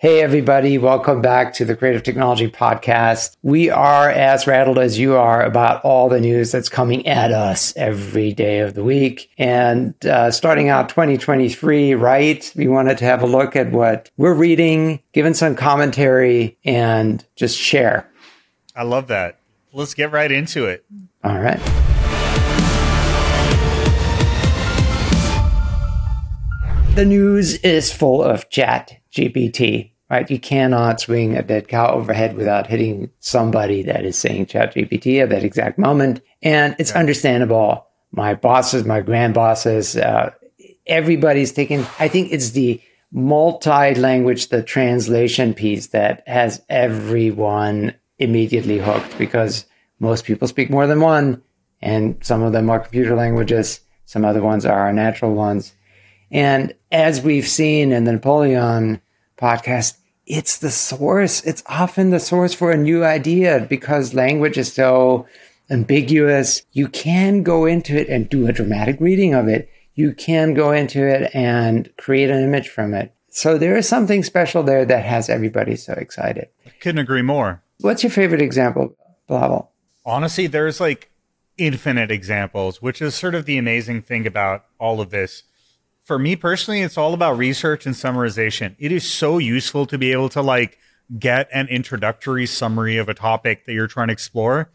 Hey, everybody. Welcome back to the Creative Technology Podcast. We are as rattled as you are about all the news that's coming at us every day of the week. And uh, starting out 2023, right? We wanted to have a look at what we're reading, given some commentary, and just share. I love that. Let's get right into it. All right. The news is full of chat GPT, right? You cannot swing a dead cow overhead without hitting somebody that is saying chat GPT at that exact moment. And it's yeah. understandable. My bosses, my grand bosses, uh, everybody's taking, I think it's the multi language, the translation piece that has everyone immediately hooked because most people speak more than one. And some of them are computer languages. Some other ones are our natural ones. And as we've seen in the Napoleon podcast, it's the source. It's often the source for a new idea because language is so ambiguous. You can go into it and do a dramatic reading of it. You can go into it and create an image from it. So there is something special there that has everybody so excited. I couldn't agree more. What's your favorite example, Bilawal? Honestly, there's like infinite examples, which is sort of the amazing thing about all of this for me personally, it's all about research and summarization. It is so useful to be able to like get an introductory summary of a topic that you're trying to explore.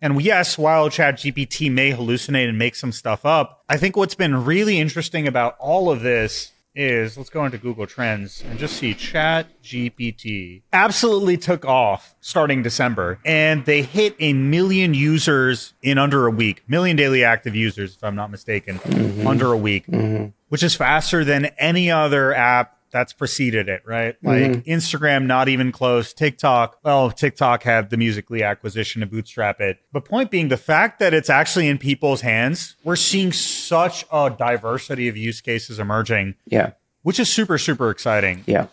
And yes, while ChatGPT may hallucinate and make some stuff up, I think what's been really interesting about all of this is let's go into Google Trends and just see Chat GPT absolutely took off starting December and they hit a million users in under a week, million daily active users, if I'm not mistaken, mm-hmm. under a week, mm-hmm. Which is faster than any other app that's preceded it, right? Like mm-hmm. Instagram, not even close. TikTok, well, TikTok had the Musical.ly acquisition to bootstrap it. But point being, the fact that it's actually in people's hands, we're seeing such a diversity of use cases emerging. Yeah. Which is super, super exciting. Yeah.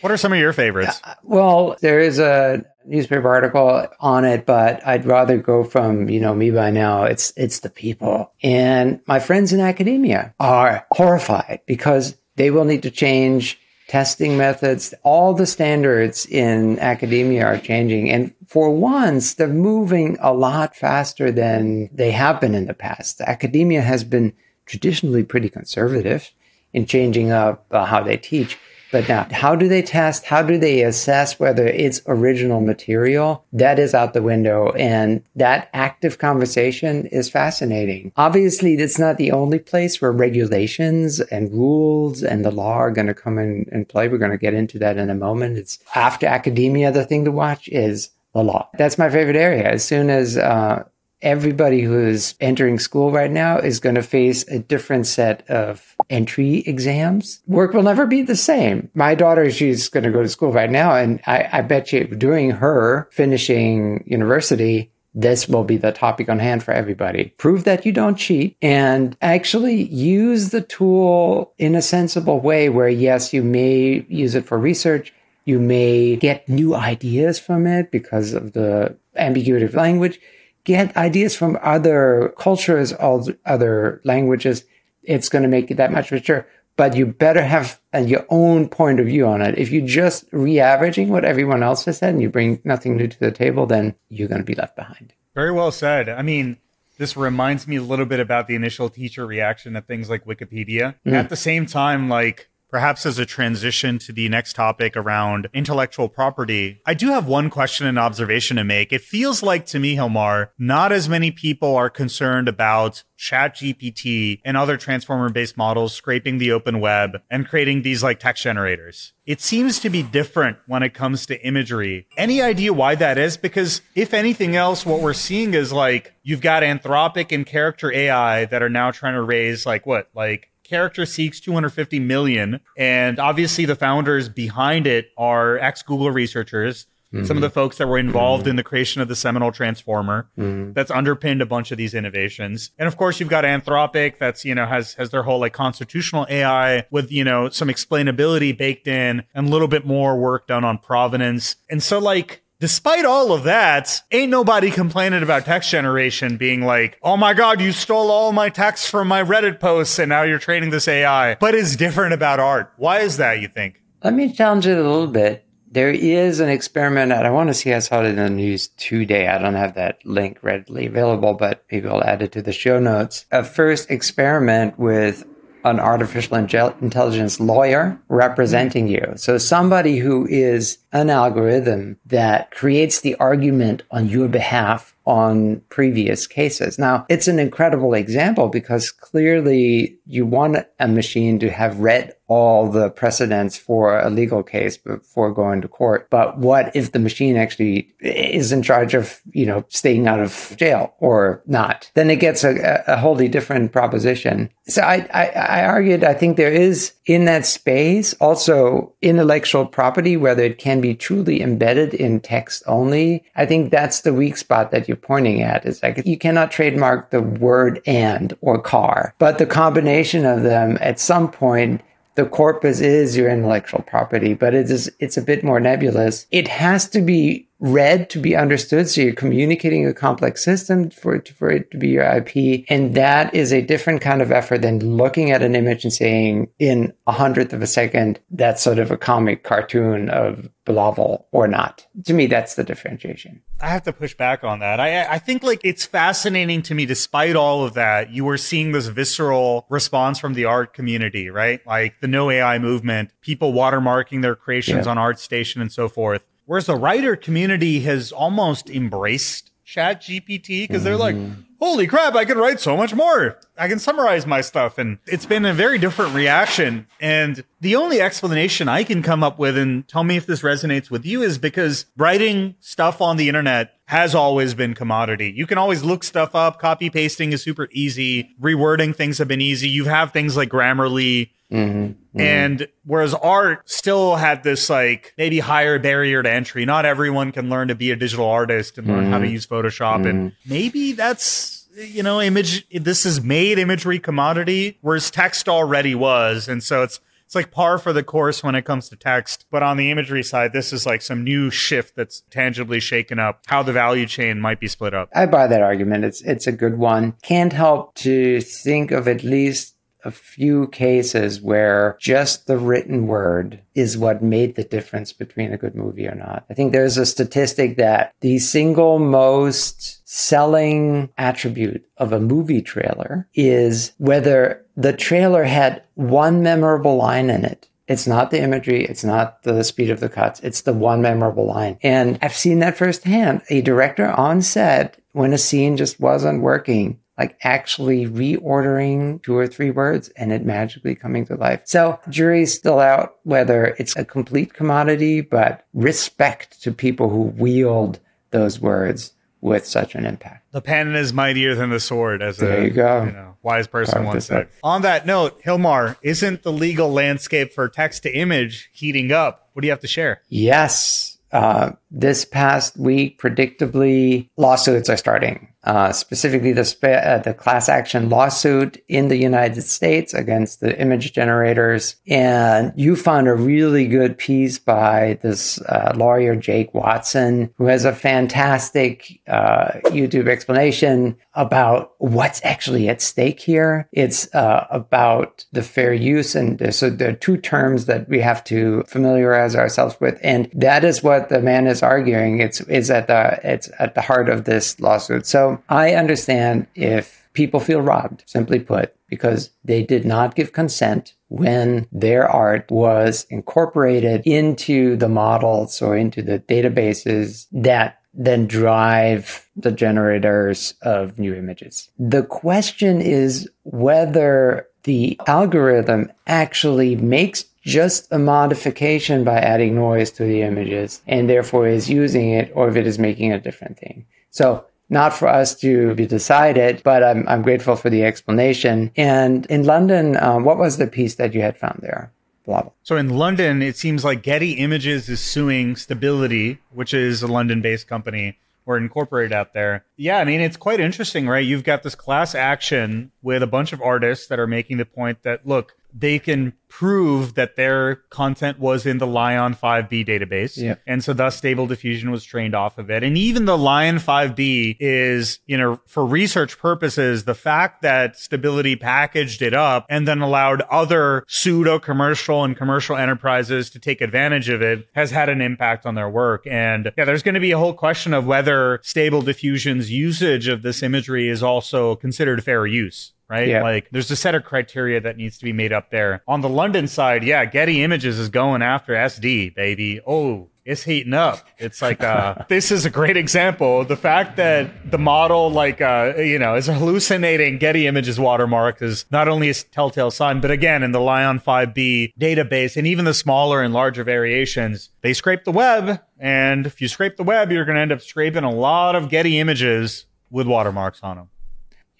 What are some of your favorites? Uh, well, there is a newspaper article on it, but I'd rather go from, you know, me by now. It's, it's the people. And my friends in academia are horrified because they will need to change testing methods. All the standards in academia are changing. And for once, they're moving a lot faster than they have been in the past. Academia has been traditionally pretty conservative in changing up uh, how they teach. But now, how do they test? How do they assess whether it's original material? That is out the window. And that active conversation is fascinating. Obviously, that's not the only place where regulations and rules and the law are going to come in and play. We're going to get into that in a moment. It's after academia, the thing to watch is the law. That's my favorite area. As soon as uh, everybody who's entering school right now is going to face a different set of entry exams. Work will never be the same. My daughter, she's going to go to school right now. And I, I bet you during her finishing university, this will be the topic on hand for everybody. Prove that you don't cheat and actually use the tool in a sensible way where, yes, you may use it for research. You may get new ideas from it because of the ambiguity of language get ideas from other cultures, all other languages. It's going to make it that much richer. But you better have your own point of view on it. If you're just re-averaging what everyone else has said and you bring nothing new to the table, then you're going to be left behind. Very well said. I mean, this reminds me a little bit about the initial teacher reaction to things like Wikipedia. Mm. At the same time, like Perhaps as a transition to the next topic around intellectual property, I do have one question and observation to make. It feels like to me, Hilmar, not as many people are concerned about ChatGPT and other transformer based models scraping the open web and creating these like text generators. It seems to be different when it comes to imagery. Any idea why that is? Because if anything else, what we're seeing is like you've got Anthropic and character AI that are now trying to raise like what, like character seeks 250 million and obviously the founders behind it are ex google researchers mm-hmm. some of the folks that were involved mm-hmm. in the creation of the seminal transformer mm-hmm. that's underpinned a bunch of these innovations and of course you've got anthropic that's you know has has their whole like constitutional ai with you know some explainability baked in and a little bit more work done on provenance and so like Despite all of that, ain't nobody complaining about text generation being like, oh my God, you stole all my text from my Reddit posts and now you're training this AI. But it's different about art. Why is that, you think? Let me challenge it a little bit. There is an experiment, and I want to see I saw it in the news today. I don't have that link readily available, but maybe I'll add it to the show notes. A first experiment with an artificial intelligence lawyer representing you. So somebody who is an algorithm that creates the argument on your behalf on previous cases. Now, it's an incredible example because clearly you want a machine to have read all the precedents for a legal case before going to court. But what if the machine actually is in charge of, you know, staying out of jail or not? Then it gets a, a wholly different proposition. So I, I, I argued, I think there is in that space also intellectual property, whether it can be truly embedded in text only. I think that's the weak spot that you're pointing at. It's like you cannot trademark the word and or car, but the combination of them at some point the corpus is your intellectual property, but it is it's a bit more nebulous. It has to be read to be understood. So you're communicating a complex system for it, for it to be your IP. And that is a different kind of effort than looking at an image and saying in a hundredth of a second, that's sort of a comic cartoon of Bilal or not. To me, that's the differentiation. I have to push back on that. I, I think like it's fascinating to me, despite all of that, you were seeing this visceral response from the art community, right? Like the no AI movement, people watermarking their creations yeah. on ArtStation and so forth. Whereas the writer community has almost embraced Chat GPT because they're like, mm-hmm. holy crap, I can write so much more. I can summarize my stuff. And it's been a very different reaction. And the only explanation I can come up with, and tell me if this resonates with you, is because writing stuff on the internet has always been commodity. You can always look stuff up. Copy pasting is super easy. Rewording things have been easy. You have things like Grammarly Mm-hmm, mm-hmm. And whereas art still had this like maybe higher barrier to entry. Not everyone can learn to be a digital artist and learn how to mm-hmm. use Photoshop. And mm-hmm. maybe that's, you know, image, this is made imagery commodity, whereas text already was. And so it's, it's like par for the course when it comes to text. But on the imagery side, this is like some new shift that's tangibly shaken up how the value chain might be split up. I buy that argument. It's it's a good one. Can't help to think of at least a few cases where just the written word is what made the difference between a good movie or not. I think there's a statistic that the single most selling attribute of a movie trailer is whether the trailer had one memorable line in it it's not the imagery. It's not the speed of the cuts. It's the one memorable line. And I've seen that firsthand. A director on set, when a scene just wasn't working, like actually reordering two or three words and it magically coming to life. So jury's still out whether it's a complete commodity, but respect to people who wield those words with such an impact. The pen is mightier than the sword, as there a you go. You know, wise person once said. On that note, Hilmar, isn't the legal landscape for text to image heating up? What do you have to share? Yes. Uh, this past week, predictably, lawsuits are starting uh, specifically the, uh, the class action lawsuit in the United States against the image generators. And you found a really good piece by this uh, lawyer, Jake Watson, who has a fantastic uh, YouTube explanation about what's actually at stake here. It's uh, about the fair use. And so there are two terms that we have to familiarize ourselves with. And that is what the man is arguing. It's, is at the, it's at the heart of this lawsuit. So I understand if people feel robbed, simply put, because they did not give consent when their art was incorporated into the models or into the databases that then drive the generators of new images. The question is whether the algorithm actually makes just a modification by adding noise to the images and therefore is using it or if it is making a different thing. So not for us to be decided, but I'm, I'm grateful for the explanation. And in London, um, what was the piece that you had found there? Blah, blah. So in London, it seems like Getty Images is suing Stability, which is a London based company or incorporated out there. Yeah, I mean, it's quite interesting, right? You've got this class action with a bunch of artists that are making the point that, look, they can prove that their content was in the LAION 5B database. Yeah. And so thus stable diffusion was trained off of it. And even the LAION 5B is, you know, for research purposes, the fact that stability packaged it up and then allowed other pseudo commercial and commercial enterprises to take advantage of it has had an impact on their work. And yeah, there's going to be a whole question of whether stable diffusion's usage of this imagery is also considered fair use right? Yeah. Like there's a set of criteria that needs to be made up there. On the London side, yeah, Getty Images is going after SD, baby. Oh, it's heating up. It's like uh this is a great example. The fact that the model like uh you know is hallucinating Getty Images watermark is not only a telltale sign, but again in the LAION 5B database and even the smaller and larger variations, they scrape the web. And if you scrape the web, you're gonna end up scraping a lot of Getty images with watermarks on them.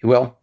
You will.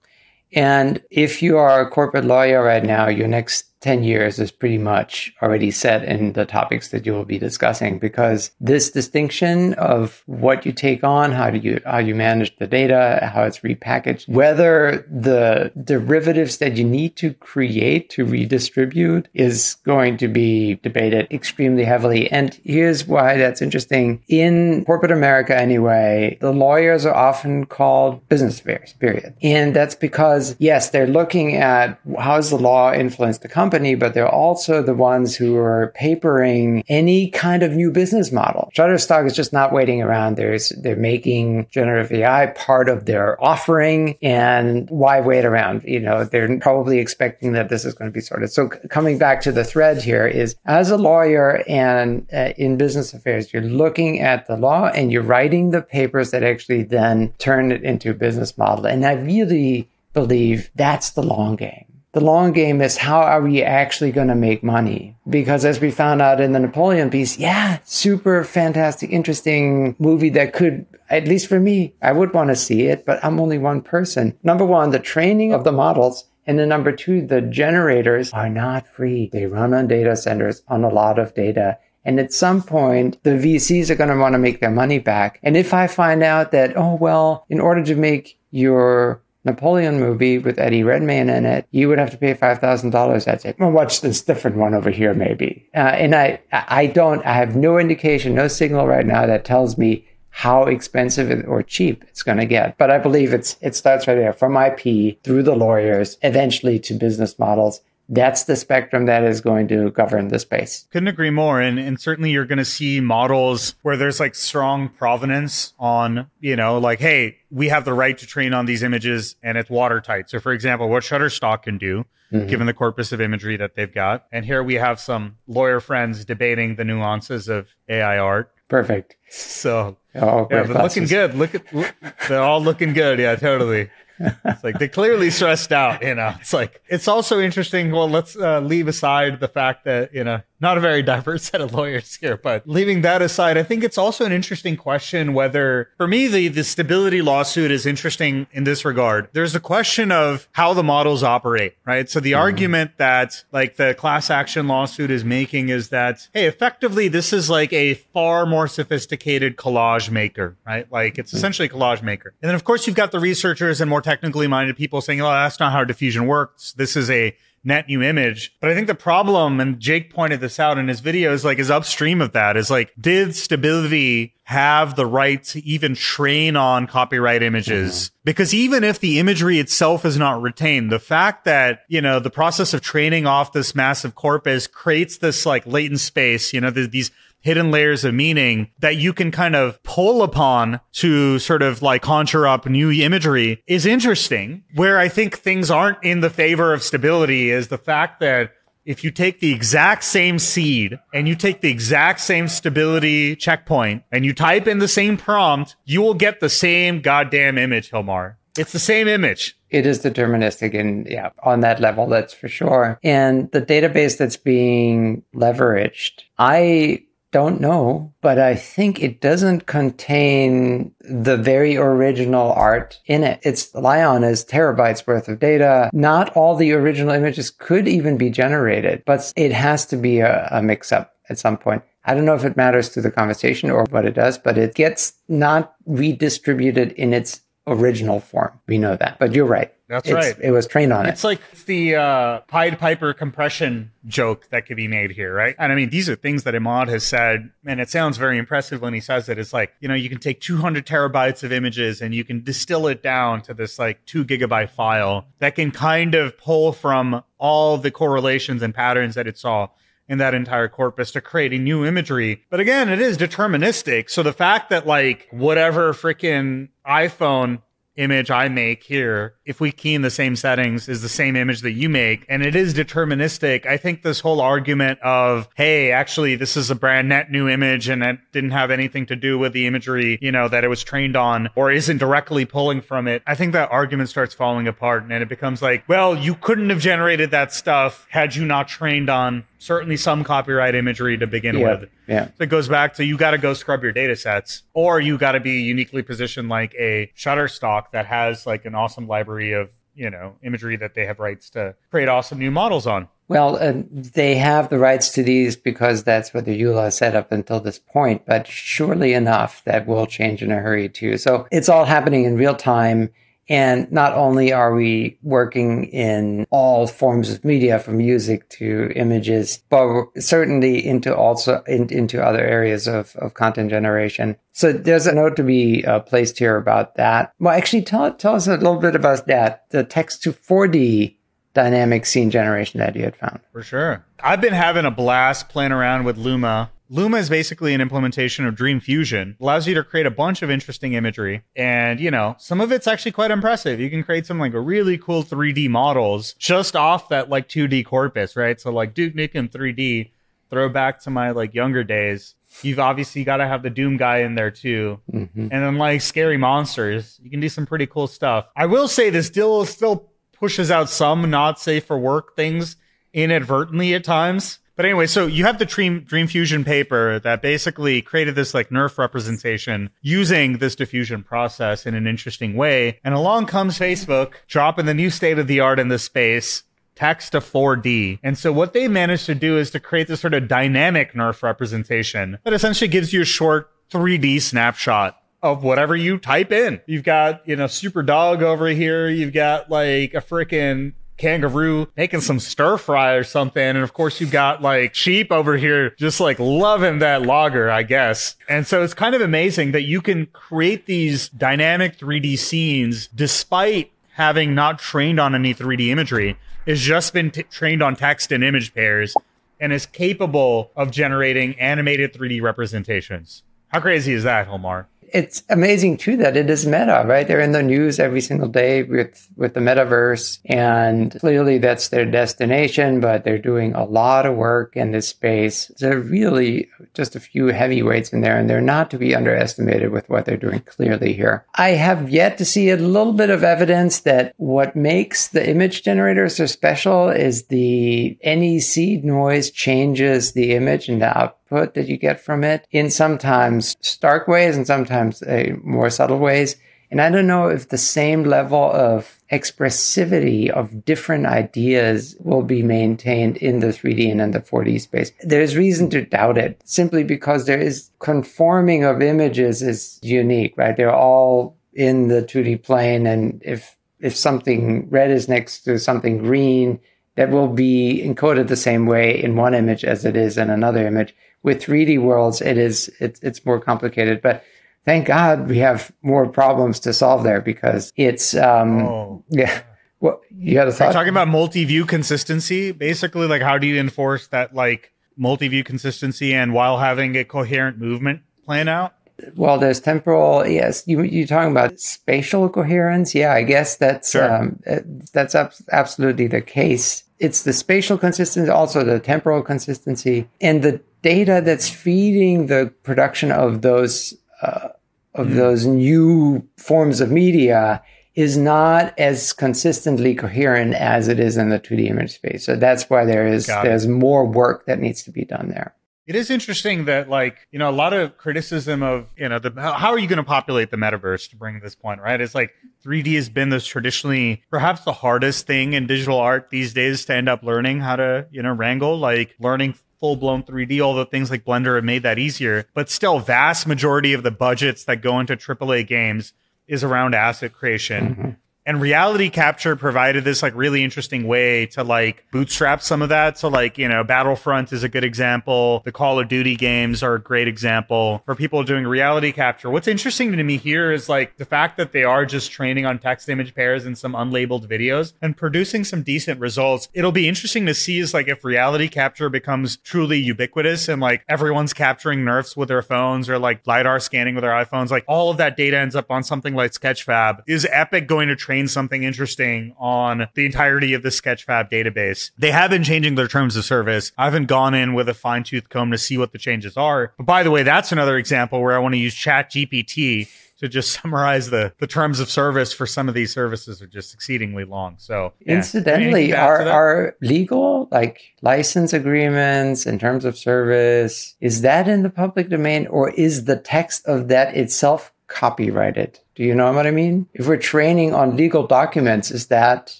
And if you are a corporate lawyer right now, your next 10 years is pretty much already set in the topics that you will be discussing because this distinction of what you take on, how do you, how you manage the data, how it's repackaged, whether the derivatives that you need to create to redistribute is going to be debated extremely heavily. And here's why that's interesting. In corporate America, anyway, the lawyers are often called business affairs, period. And that's because, yes, they're looking at how does the law influence the company company, but they're also the ones who are papering any kind of new business model. Shutterstock is just not waiting around. There's, they're making generative AI part of their offering. And why wait around? You know, they're probably expecting that this is going to be sorted. So coming back to the thread here is as a lawyer and uh, in business affairs, you're looking at the law and you're writing the papers that actually then turn it into a business model. And I really believe that's the long game. The long game is how are we actually going to make money? Because as we found out in the Napoleon piece, yeah, super fantastic, interesting movie that could, at least for me, I would want to see it, but I'm only one person. Number one, the training of the models. And then number two, the generators are not free. They run on data centers on a lot of data. And at some point, the VCs are going to want to make their money back. And if I find out that, oh, well, in order to make your Napoleon movie with Eddie Redmayne in it, you would have to pay five thousand dollars. I'd say, well, watch this different one over here, maybe. Uh, and I, I don't, I have no indication, no signal right now that tells me how expensive or cheap it's going to get. But I believe it's it starts right there from IP through the lawyers, eventually to business models that's the spectrum that is going to govern the space. Couldn't agree more. And, and certainly you're going to see models where there's like strong provenance on, you know, like, hey, we have the right to train on these images and it's watertight. So, for example, what Shutterstock can do, mm-hmm. given the corpus of imagery that they've got. And here we have some lawyer friends debating the nuances of AI art. Perfect. So, oh, yeah, but looking good. Look at, look, they're all looking good. Yeah, totally it's like they're clearly stressed out, you know. It's like it's also interesting. Well, let's uh, leave aside the fact that you know not a very diverse set of lawyers here, but leaving that aside, I think it's also an interesting question whether, for me, the the stability lawsuit is interesting in this regard. There's a question of how the models operate, right? So the mm-hmm. argument that like the class action lawsuit is making is that hey, effectively this is like a far more sophisticated collage maker, right? Like it's mm-hmm. essentially a collage maker. And then of course you've got the researchers and more technically minded people saying, "Oh, that's not how diffusion works. This is a net new image. But I think the problem, and Jake pointed this out in his video, is like is upstream of that is like, did stability have the right to even train on copyright images? Mm-hmm. Because even if the imagery itself is not retained, the fact that, you know, the process of training off this massive corpus creates this like latent space, you know, these hidden layers of meaning that you can kind of pull upon to sort of like conjure up new imagery is interesting. Where I think things aren't in the favor of stability is the fact that if you take the exact same seed and you take the exact same stability checkpoint and you type in the same prompt, you will get the same goddamn image, Hilmar. It's the same image. It is deterministic and yeah, on that level, that's for sure. And the database that's being leveraged, I don't know, but I think it doesn't contain the very original art in it. It's LAION is terabytes worth of data. Not all the original images could even be generated, but it has to be a, a mix up at some point. I don't know if it matters to the conversation or what it does, but it gets not redistributed in its original form. We know that. But you're right. That's it's, right. It was trained on It's it. like the uh, Pied Piper compression joke that could be made here, right? And I mean, these are things that Emad has said, and it sounds very impressive when he says it. It's like, you know, you can take 200 terabytes of images and you can distill it down to this like two gigabyte file that can kind of pull from all the correlations and patterns that it saw in that entire corpus to create a new imagery. But again, it is deterministic. So the fact that like whatever freaking iPhone image I make here, if we key in the same settings, is the same image that you make, and it is deterministic. I think this whole argument of, hey, actually, this is a brand net new image and it didn't have anything to do with the imagery, you know, that it was trained on or isn't directly pulling from it. I think that argument starts falling apart and it becomes like, well, you couldn't have generated that stuff had you not trained on certainly some copyright imagery to begin Yeah, with. yeah. So it goes back to you got to go scrub your data sets, or you got to be uniquely positioned like a Shutterstock that has like an awesome library of you know imagery that they have rights to create awesome new models on. Well, uh, they have the rights to these because that's what the EULA set up until this point. But surely enough, that will change in a hurry too. So it's all happening in real time. And not only are we working in all forms of media, from music to images, but certainly into also in, into other areas of, of content generation. So there's a note to be uh, placed here about that. Well, actually, tell tell us a little bit about that. The text to 4D dynamic scene generation that you had found. For sure. I've been having a blast playing around with Luma. Luma is basically an implementation of Dream Fusion. Allows you to create a bunch of interesting imagery. And, you know, some of it's actually quite impressive. You can create some like really cool 3D models just off that like 2D corpus, right? So like Duke Nukem 3D, throw back to my like younger days. You've obviously got to have the Doom guy in there too. Mm-hmm. And then like scary monsters. You can do some pretty cool stuff. I will say this still still pushes out some not safe for work things inadvertently at times. But anyway, so you have the Dream Dream Fusion paper that basically created this like Nerf representation using this diffusion process in an interesting way. And along comes Facebook, dropping the new state of the art in this space, text to 4D. And so what they managed to do is to create this sort of dynamic Nerf representation that essentially gives you a short 3D snapshot of whatever you type in. You've got, you know, super dog over here. You've got like a freaking kangaroo making some stir fry or something. And of course, you've got like sheep over here just like loving that logger, I guess. And so it's kind of amazing that you can create these dynamic 3D scenes despite having not trained on any 3D imagery. It's just been t- trained on text and image pairs and is capable of generating animated 3D representations. How crazy is that, Hilmar? It's amazing too that it is meta, right? They're in the news every single day with with the metaverse, and clearly that's their destination. But they're doing a lot of work in this space. There are really just a few heavyweights in there, and they're not to be underestimated with what they're doing clearly here. I have yet to see a little bit of evidence that what makes the image generator so special is the NEC noise changes the image and the output output that you get from it in sometimes stark ways and sometimes uh, more subtle ways. And I don't know if the same level of expressivity of different ideas will be maintained in the 3D and in the 4D space. There's reason to doubt it simply because there is conforming of images is unique, right? They're all in the 2D plane. And if, if something red is next to something green, that will be encoded the same way in one image as it is in another image with 3D worlds, it is it's it's more complicated. But thank God we have more problems to solve there because it's um Oh. yeah. Well, you had a Are thought? you talking about multi-view consistency? Basically, like how do you enforce that like multi-view consistency and while having a coherent movement plan out? Well, there's temporal. Yes, you you talking about spatial coherence? Yeah, I guess that's Sure. um uh, that's ab- absolutely the case. It's the spatial consistency, also the temporal consistency, and the data that's feeding the production of those uh, of those new forms of media is not as consistently coherent as it is in the 2D image space. So that's why there is Got it. there's more work that needs to be done there. It is interesting that, like, you know, a lot of criticism of, you know, the how, are you going to populate the metaverse to bring this point, right? It's like 3D has been this traditionally perhaps the hardest thing in digital art these days to end up learning how to, you know, wrangle, like learning full blown 3D, although things like Blender have made that easier. But still, vast majority of the budgets that go into AAA games is around asset creation. Mm-hmm. And reality capture provided this like really interesting way to like bootstrap some of that. So like you know battlefront is a good example. The call of duty games are a great example for people doing reality capture. What's interesting to me here is like the fact that they are just training on text image pairs and some unlabeled videos and producing some decent results. It'll be interesting to see is like if reality capture becomes truly ubiquitous and like everyone's capturing nerfs with their phones or like lidar scanning with their iphones like all of that data ends up on something like sketchfab. Is epic going to train something interesting on the entirety of the Sketchfab database. They have been changing their terms of service. I haven't gone in with a fine tooth comb to see what the changes are. But by the way, that's another example where I want to use ChatGPT to just summarize the, the terms of service for some of these services are just exceedingly long. So, yeah. incidentally, are are legal like license agreements in terms of service is that in the public domain or is the text of that itself copyrighted? Do you know what I mean? If we're training on legal documents, is that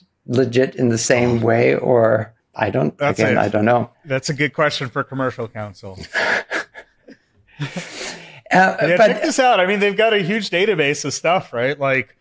legit in the same way or I don't That's again, a, I don't know. That's a good question for commercial counsel. uh, yeah, but, check this out. I mean, they've got a huge database of stuff, right? Like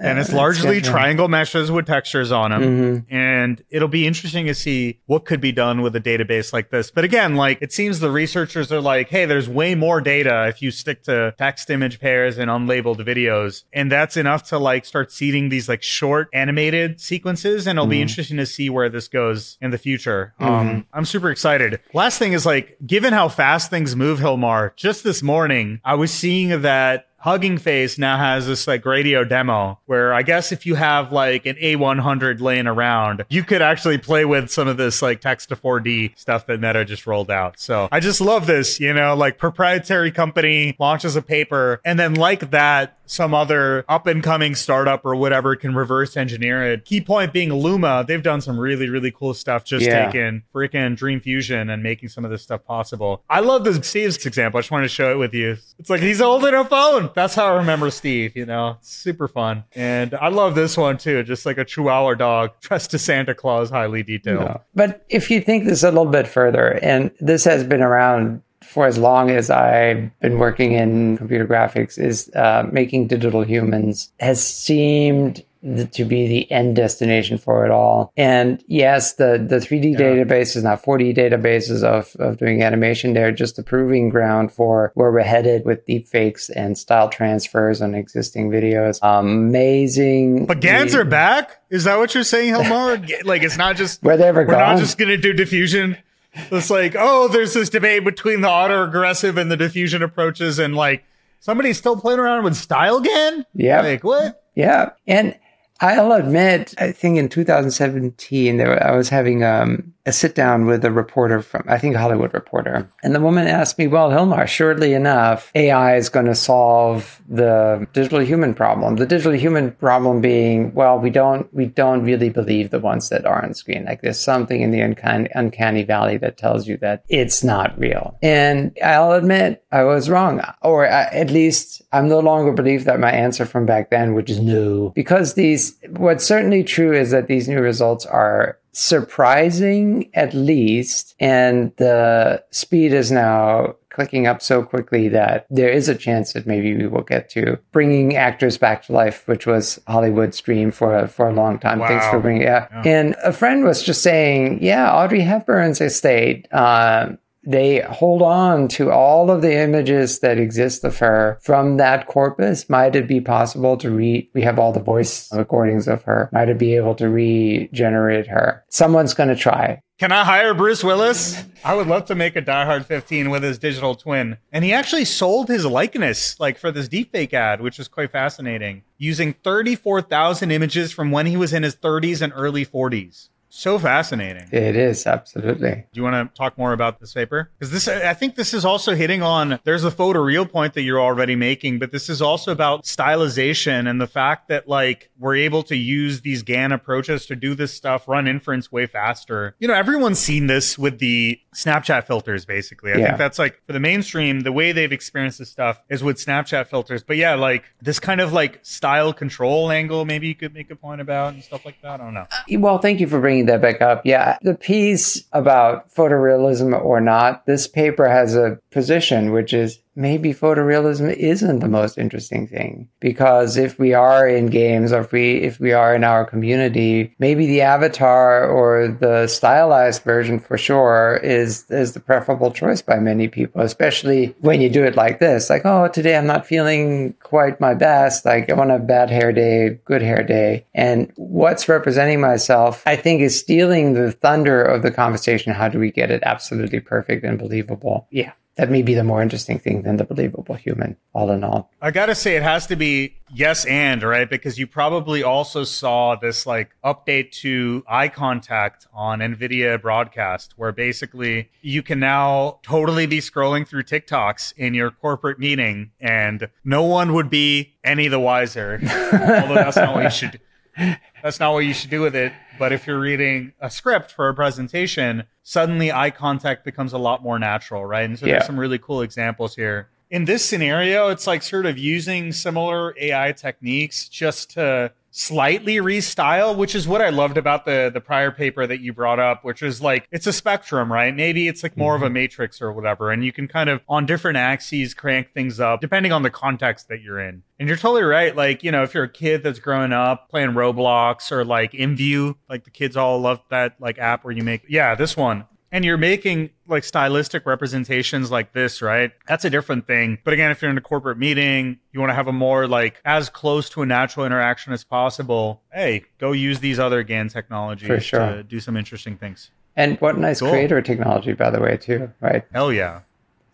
and it's largely triangle meshes with textures on them. Mm-hmm. And it'll be interesting to see what could be done with a database like this. But again, like it seems the researchers are like, hey, there's way more data if you stick to text image pairs and unlabeled videos. And that's enough to like start seeding these like short animated sequences. And it'll mm-hmm. be interesting to see where this goes in the future. Mm-hmm. Um, I'm super excited. Last thing is like, given how fast things move, Hilmar, just this morning, I was seeing that Hugging Face now has this like Gradio demo where I guess if you have like an A100 laying around, you could actually play with some of this like text to 4D stuff that Meta just rolled out. So I just love this, you know, like proprietary company launches a paper and then like that, some other up and coming startup or whatever can reverse engineer it. Key point being Luma, they've done some really, really cool stuff just yeah. taking freaking Dream Fusion and making some of this stuff possible. I love this Steve's example. I just wanted to show it with you. It's like he's holding a phone. That's how I remember Steve, you know, it's super fun. And I love this one too, just like a Chihuahua dog dressed to Santa Claus, highly detailed. But if you think this a little bit further, and this has been around for as long as I've been working in computer graphics is uh, making digital humans has seemed to be the end destination for it all. And yes, the, the 3D yeah. databases, not 4D databases of, of doing animation, they're just the proving ground for where we're headed with deepfakes and style transfers on existing videos. Amazing. But GANs are back? Is that what you're saying, Hilmar? like, it's not just, where they ever we're gone. not just going to do diffusion. It's like, oh, there's this debate between the autoregressive and the diffusion approaches, and like somebody's still playing around with StyleGAN. Yeah. Like what? Yeah. And I'll admit, I think in 2017, there, I was having um, a sit down with a reporter from, I think, Hollywood Reporter. And the woman asked me, Well, Hilmar, surely enough, AI is going to solve the digital human problem. The digital human problem being, well, we don't, we don't really believe the ones that are on screen. Like there's something in the uncanny, uncanny valley that tells you that it's not real. And I'll admit I was wrong. Or uh, at least I'm no longer believe that my answer from back then, which is no, because these, what's certainly true is that these new results are surprising at least. And the speed is now clicking up so quickly that there is a chance that maybe we will get to bringing actors back to life, which was Hollywood's dream for a, for a long time. Wow. Thanks for bringing it. Yeah. yeah. And a friend was just saying, yeah, Audrey Hepburn's estate, um, they hold on to all of the images that exist of her from that corpus. Might it be possible to re, we have all the voice recordings of her. Might it be able to regenerate her? Someone's going to try. Can I hire Bruce Willis? I would love to make a Die Hard 15 with his digital twin. And he actually sold his likeness, like for this deepfake ad, which is quite fascinating, using 34,000 images from when he was in his 30s and early 40s. So fascinating. It is absolutely. Do you want to talk more about this paper? Because this, I think this is also hitting on. There's a photo real point that you're already making, but this is also about stylization and the fact that like we're able to use these GAN approaches to do this stuff, run inference way faster. You know, everyone's seen this with the Snapchat filters. Basically, I yeah. think that's like for the mainstream, the way they've experienced this stuff is with Snapchat filters. But yeah, like this kind of like style control angle, maybe you could make a point about and stuff like that. I don't know. Well, thank you for bringing that back up. Yeah, the piece about photorealism or not, this paper has a position which is maybe photorealism isn't the most interesting thing. Because if we are in games or if we if we are in our community maybe the avatar or the stylized version for sure is is the preferable choice by many people especially when you do it like this. Like oh today i'm not feeling quite my best. Like i want a bad hair day good hair day. And what's representing myself i think is stealing the thunder of the conversation. How do we get it absolutely perfect and believable? Yeah that may be the more interesting thing than the believable human, all in all. I gotta say, it has to be yes and, right? Because you probably also saw this like update to eye contact on NVIDIA broadcast, where basically you can now totally be scrolling through TikToks in your corporate meeting and no one would be any the wiser. Although that's not what you should that's not what you should do with it. But if you're reading a script for a presentation, suddenly eye contact becomes a lot more natural, right? And so yeah. there's some really cool examples here. In this scenario, it's like sort of using similar AI techniques just to slightly restyle, which is what I loved about the the prior paper that you brought up, which is like it's a spectrum, right? Maybe it's like more mm-hmm. of a mm-hmm. matrix or whatever, and you can kind of on different axes crank things up depending on the context that you're in. And you're totally right. Like, you know, if you're a kid that's growing up playing Roblox or like IMVU, like the kids all love that like app where you make yeah, this one and you're making like stylistic representations like this, right? That's a different thing. But again, if you're in a corporate meeting, you want to have a more like as close to a natural interaction as possible. Hey, go use these other GAN technologies sure. to do some interesting things. And what nice cool. creator technology, by the way, too, right? Hell yeah.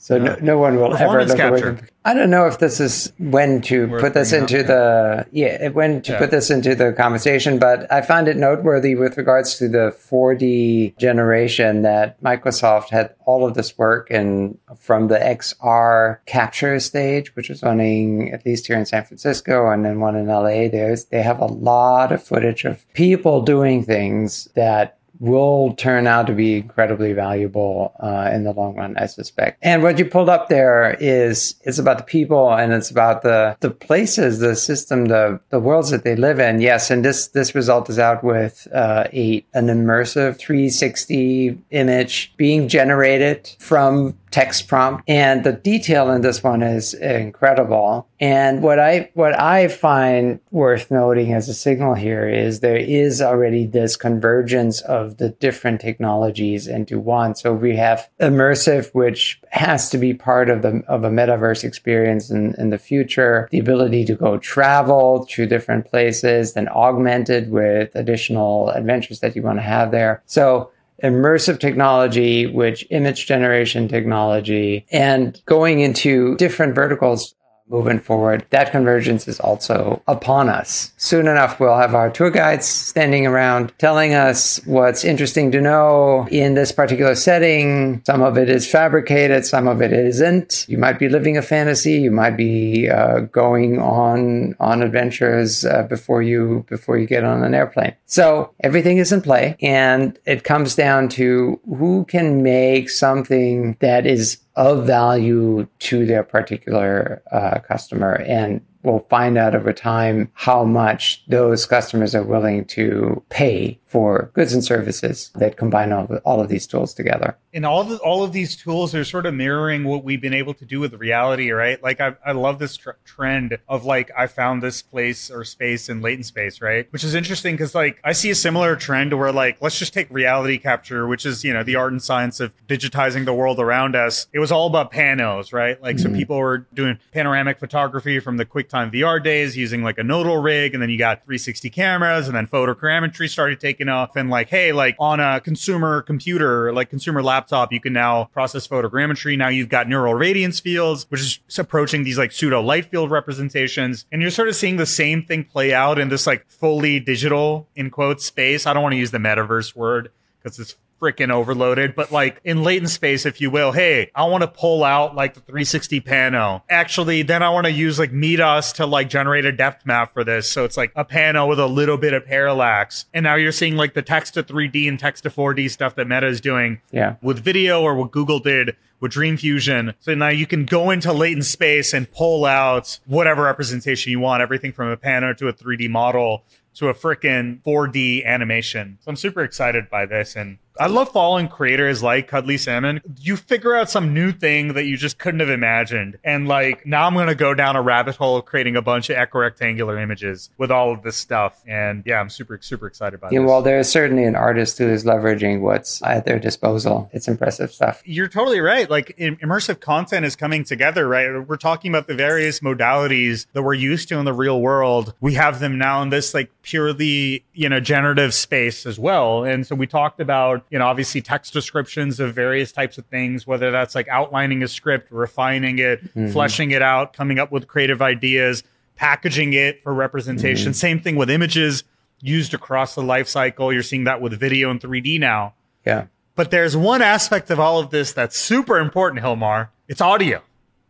So no, no one will ever look capture. away from. I don't know if this is when to Worth put this into up, the yeah when to yeah. put this into the conversation, but I find it noteworthy with regards to the 4D generation that Microsoft had all of this work and from the XR capture stage, which was running at least here in San Francisco and then one in LA. There's they have a lot of footage of people doing things that will turn out to be incredibly valuable uh, in the long run, I suspect. And what you pulled up there is it's about the people and it's about the the places, the system, the the worlds that they live in. Yes, and this this result is out with uh, a an immersive 360 image being generated from text prompt. And the detail in this one is incredible. And what i what i find worth noting as a signal here is there is already this convergence of the different technologies into one. So we have immersive which has to be part of the of a metaverse experience in, in the future. The ability to go travel to different places then augmented with additional adventures that you want to have there. So immersive technology, which image generation technology, and going into different verticals moving forward. That convergence is also upon us. Soon enough, we'll have our tour guides standing around telling us what's interesting to know in this particular setting. Some of it is fabricated, some of it isn't. You might be living a fantasy. You might be uh, going on on adventures uh, before you before you get on an airplane. So everything is in play, and it comes down to who can make something that is of value to their particular uh, customer. And we'll find out over time how much those customers are willing to pay for goods and services that combine all of, all of these tools together. And all of, all of these tools are sort of mirroring what we've been able to do with reality, right? Like I, I love this tr- trend of like I found this place or space in latent space, right? Which is interesting because like I see a similar trend where like let's just take reality capture, which is you know the art and science of digitizing the world around us. It was all about panos, right? Like mm-hmm. so people were doing panoramic photography from the QuickTime VR days using like a nodal rig, and then you got 360 cameras, and then photogrammetry started taking taken off and like, hey, like on a consumer computer, like consumer laptop, you can now process photogrammetry. Now you've got neural radiance fields, which is approaching these like pseudo light field representations. And you're sort of seeing the same thing play out in this like fully digital in quote space. I don't want to use the metaverse word because it's freaking overloaded, but like in latent space, if you will, hey, I want to pull out like the 360 pano. Actually, then I want to use like Midas to like generate a depth map for this. So it's like a pano with a little bit of parallax. And now you're seeing like the text to 3D and text to 4D stuff that Meta is doing yeah. with video or what Google did with Dream Fusion. So now you can go into latent space and pull out whatever representation you want, everything from a pano to a 3D model to a freaking 4D animation. So I'm super excited by this and I love following creators like Cuddly Salmon. You figure out some new thing that you just couldn't have imagined. And like now I'm gonna go down a rabbit hole of creating a bunch of equirectangular images with all of this stuff. And yeah, I'm super, super excited about Yeah, this. well, there's certainly an artist who is leveraging what's at their disposal. It's impressive stuff. You're totally right. Like immersive content is coming together, right? We're talking about the various modalities that we're used to in the real world. We have them now in this like purely, you know, generative space as well. And so we talked about, you know, obviously text descriptions of various types of things, whether that's like outlining a script, refining it, fleshing it out, coming up with creative ideas, packaging it for representation. Same thing with images used across the life cycle. You're seeing that with video and 3D now. Yeah. But there's one aspect of all of this that's super important, Hilmar. It's audio.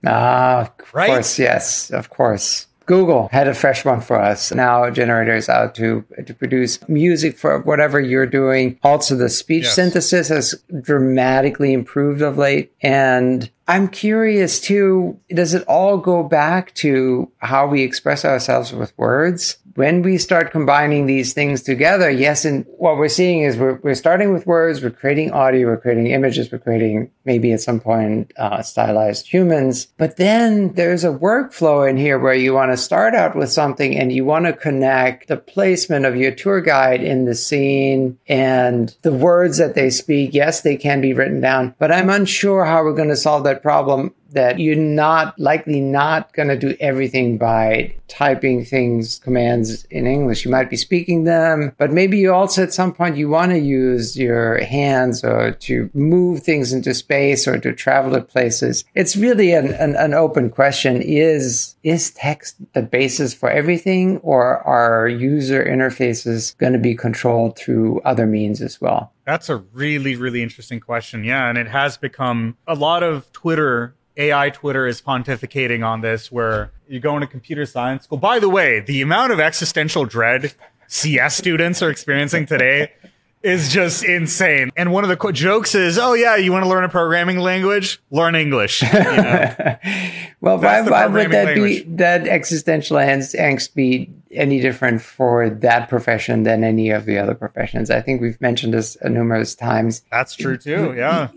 Ah, of Right? course, yes, of course. Google had a fresh one for us. Now generators out to to produce music for whatever you're doing. Also, the speech Yes. synthesis has dramatically improved of late. And I'm curious too, does it all go back to how we express ourselves with words? When we start combining these things together, yes, and what we're seeing is we're, we're starting with words, we're creating audio, we're creating images, we're creating maybe at some point uh, stylized humans. But then there's a workflow in here where you want to start out with something and you want to connect the placement of your tour guide in the scene and the words that they speak. Yes, they can be written down, but I'm unsure how we're going to solve that problem that you're not likely not going to do everything by typing things commands in english you might be speaking them but maybe you also at some point you want to use your hands or to move things into space or to travel to places it's really an, an, an open question is is text the basis for everything or are user interfaces going to be controlled through other means as well That's a really, really interesting question. Yeah. And it has become a lot of Twitter, AI Twitter is pontificating on this, where you go into computer science school. By the way, the amount of existential dread CS students are experiencing today is just insane. And one of the qu- jokes is, oh, yeah, you want to learn a programming language? Learn English. You know? Well, why, why would that be that existential angst, angst be any different for that profession than any of the other professions? I think we've mentioned this numerous times. That's true too. Yeah.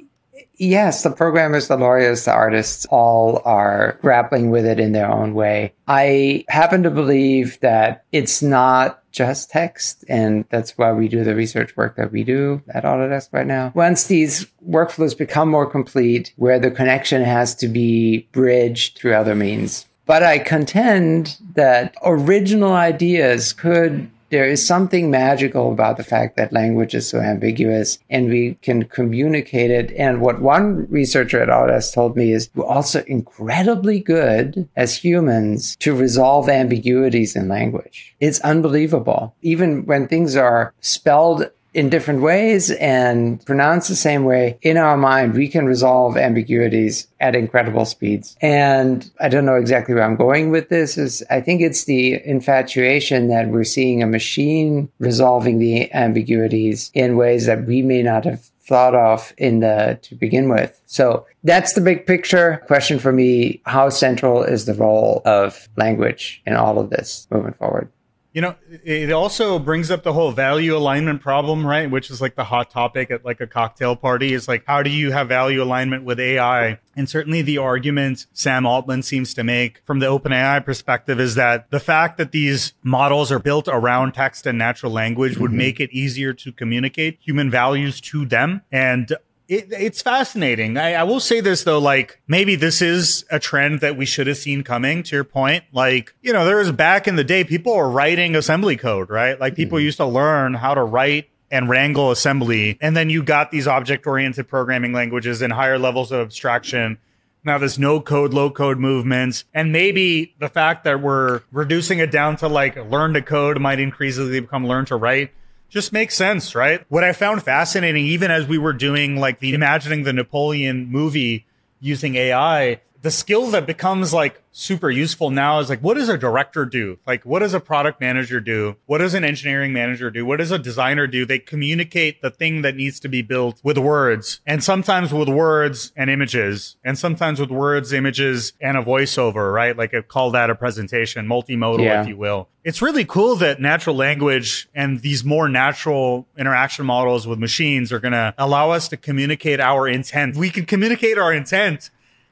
Yes, the programmers, the lawyers, the artists all are grappling with it in their own way. I happen to believe that it's not just text, and that's why we do the research work that we do at Autodesk right now. Once these workflows become more complete, where the connection has to be bridged through other means. But I contend that original ideas could there is something magical about the fact that language is so ambiguous and we can communicate it. And what one researcher at Autodesk told me is we're also incredibly good as humans to resolve ambiguities in language. It's unbelievable. Even when things are spelled in different ways and pronounced the same way in our mind, we can resolve ambiguities at incredible speeds. And I don't know exactly where I'm going with this is I think it's the infatuation that we're seeing a machine resolving the ambiguities in ways that we may not have thought of in the to begin with. So that's the big picture question for me. How central is the role of language in all of this moving forward? You know, it also brings up the whole value alignment problem, right? Which is like the hot topic at like a cocktail party. Is like, how do you have value alignment with AI? And certainly the argument Sam Altman seems to make from the OpenAI perspective is that the fact that these models are built around text and natural language would mm-hmm. make it easier to communicate human values to them. And it, it's fascinating. I, I will say this though, like maybe this is a trend that we should have seen coming. To your point, like you know, there was back in the day, people were writing assembly code, right? Like people hmm. used to learn how to write and wrangle assembly, and then you got these object-oriented programming languages and higher levels of abstraction. Now there's no code, low code movements. And maybe the fact that we're reducing it down to like learn to code might increasingly become learn to write just makes sense, right? What I found fascinating, even as we were doing like the imagining the Napoleon movie using AI, the skill that becomes like super useful now is like what does a director do? Like what does a product manager do? What does an engineering manager do? What does a designer do? They communicate the thing that needs to be built with words and sometimes with words and images and sometimes with words images and a voiceover right? Like a call that a presentation multimodal Yeah. if you will. It's really cool that natural language and these more natural interaction models with machines are going to allow us to communicate our intent. We can communicate our intent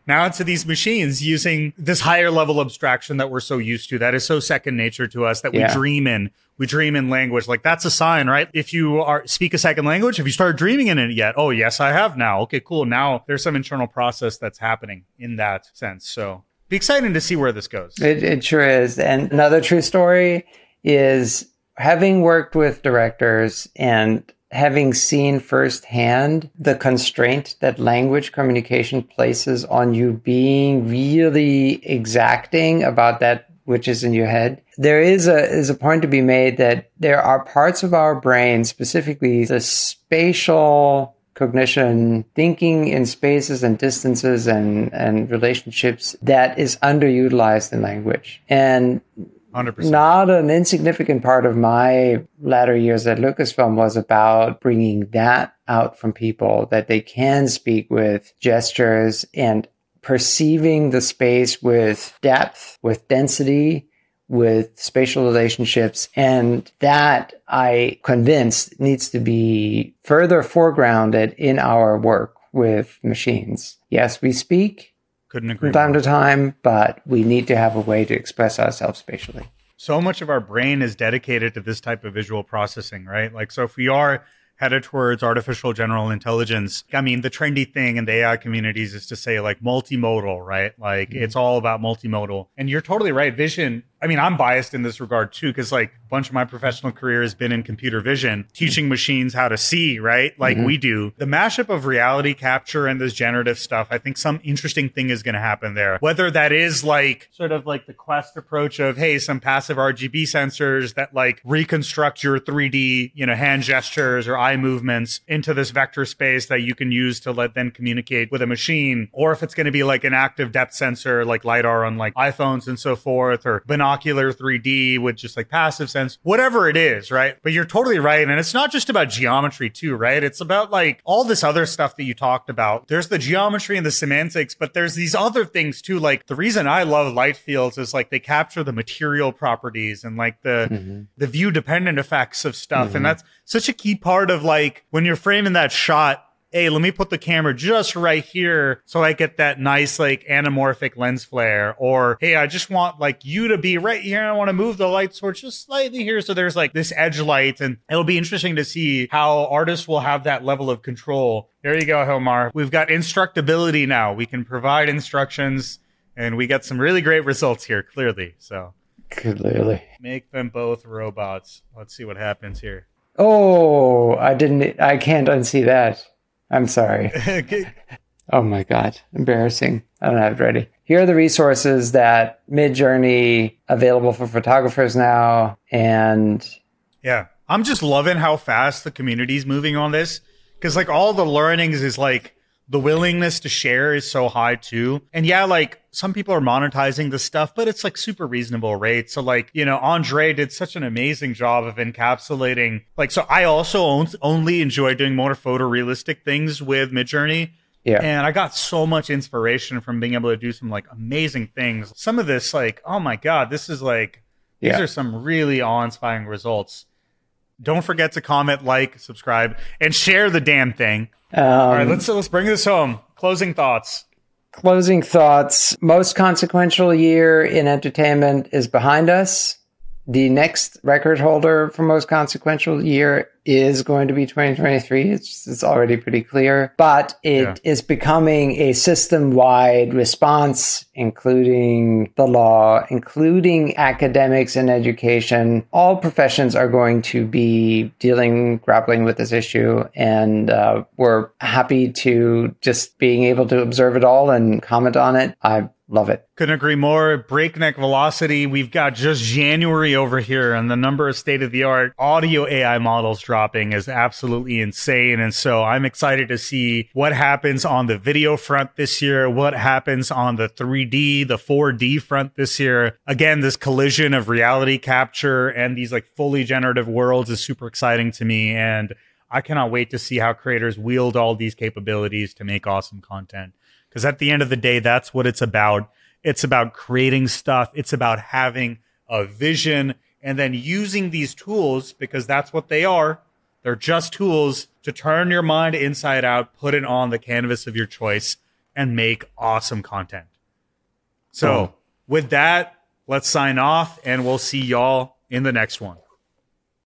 now to these machines using this higher level abstraction that we're so used to that is so second nature to us that Yeah. we dream in. We dream in language. Like that's a sign right? If you are speak a second language have you started dreaming in it yet oh yes i have now. Okay cool. Now there's some internal process that's happening in that sense. So be exciting to see where this goes. It, it sure is. And another true story is having worked with directors and having seen firsthand the constraint that language communication places on you being really exacting about that which is in your head. There is a is a point to be made that there are parts of our brain, specifically the spatial cognition, thinking in spaces and distances and, and relationships that is underutilized in language. And 100% not an insignificant part of my latter years at Lucasfilm was about bringing that out from people that they can speak with gestures and perceiving the space with depth, with density, with spatial relationships. And that I convinced needs to be further foregrounded in our work with machines. Yes, we speak couldn't agree from time more. to time, but we need to have a way to express ourselves spatially. so much of our brain is dedicated to this type of visual processing, right? Like, so if we are headed towards artificial general intelligence, I mean, the trendy thing in the AI communities is to say like multimodal, right? Like, mm-hmm. it's all about multimodal. And you're totally right. Vision, I mean, I'm biased in this regard too, because like a bunch of my professional career has been in computer vision, teaching mm-hmm. machines how to see, right? Like mm-hmm. we do. The mashup of reality capture and this generative stuff, I think some interesting thing is going to happen there. Whether that is like sort of like the quest approach of, hey, some passive RGB sensors that like reconstruct your 3D, you know, hand gestures or eye movements into this vector space that you can use to let then communicate with a machine, or if it's going to be like an active depth sensor like LiDAR on like iPhones and so forth, or binocular 3D with just like passive sense, whatever it is, right? But you're totally right. And it's not just about geometry too, right? It's about like all this other stuff that you talked about. There's the geometry and the semantics, but there's these other things too. Like the reason I love light fields is like they capture the material properties and like the, mm-hmm. the view dependent effects of stuff. And mm-hmm. that's such a key part of like when you're framing that shot hey, let me put the camera just right here so I get that nice like anamorphic lens flare. Or hey, I just want like you to be right here. I want to move the light source just slightly here. So there's like this edge light. And it'll be interesting to see how artists will have that level of control. There you go, Hilmar. We've got instructability now. We can provide instructions and we get some really great results here, clearly. So Clearly. make them both robots. Let's see what happens here. Oh, I didn't. I can't unsee that. I'm sorry. Oh my god, embarrassing. I don't have it ready. Here are the resources that Midjourney available for photographers now, and Yeah. I'm just loving how fast the community's moving on this. Cause like all the learnings is like the willingness to share is so high too. And yeah, like some people are monetizing this stuff, but it's like super reasonable rates. So like, you know, Andre did such an amazing job of encapsulating like, so I also on- only enjoy doing more photorealistic things with Midjourney. yeah, And I got so much inspiration from being able to do some like amazing things. Some of this, like, oh my God, this is like, these Yeah. are some really awe inspiring results. Don't forget to comment, like, subscribe, and share the damn thing. Um, All right, let's let's bring this home. Closing thoughts. closing thoughts. Most consequential year in entertainment is behind us. The next record holder for most consequential year is going to be 2023. It's, it's already pretty clear, but it is Yeah. becoming a system wide response, including the law, including academics and education. All professions are going to be dealing, grappling with this issue. And uh, we're happy to just being able to observe it all and comment on it. I Love it. Couldn't agree more. Breakneck velocity. We've got just January over here, and the number of state of the art audio AI models dropping is absolutely insane. And so I'm excited to see what happens on the video front this year, what happens on the 3D, the 4D front this year. Again, this collision of reality capture and these like fully generative worlds is super exciting to me. And I cannot wait to see how creators wield all these capabilities to make awesome content. Because at the end of the day, that's what it's about. It's about creating stuff. It's about having a vision and then using these tools because that's what they are. They're just tools to turn your mind inside out, put it on the canvas of your choice, and make awesome content. So, with that, let's sign off and we'll see y'all in the next one.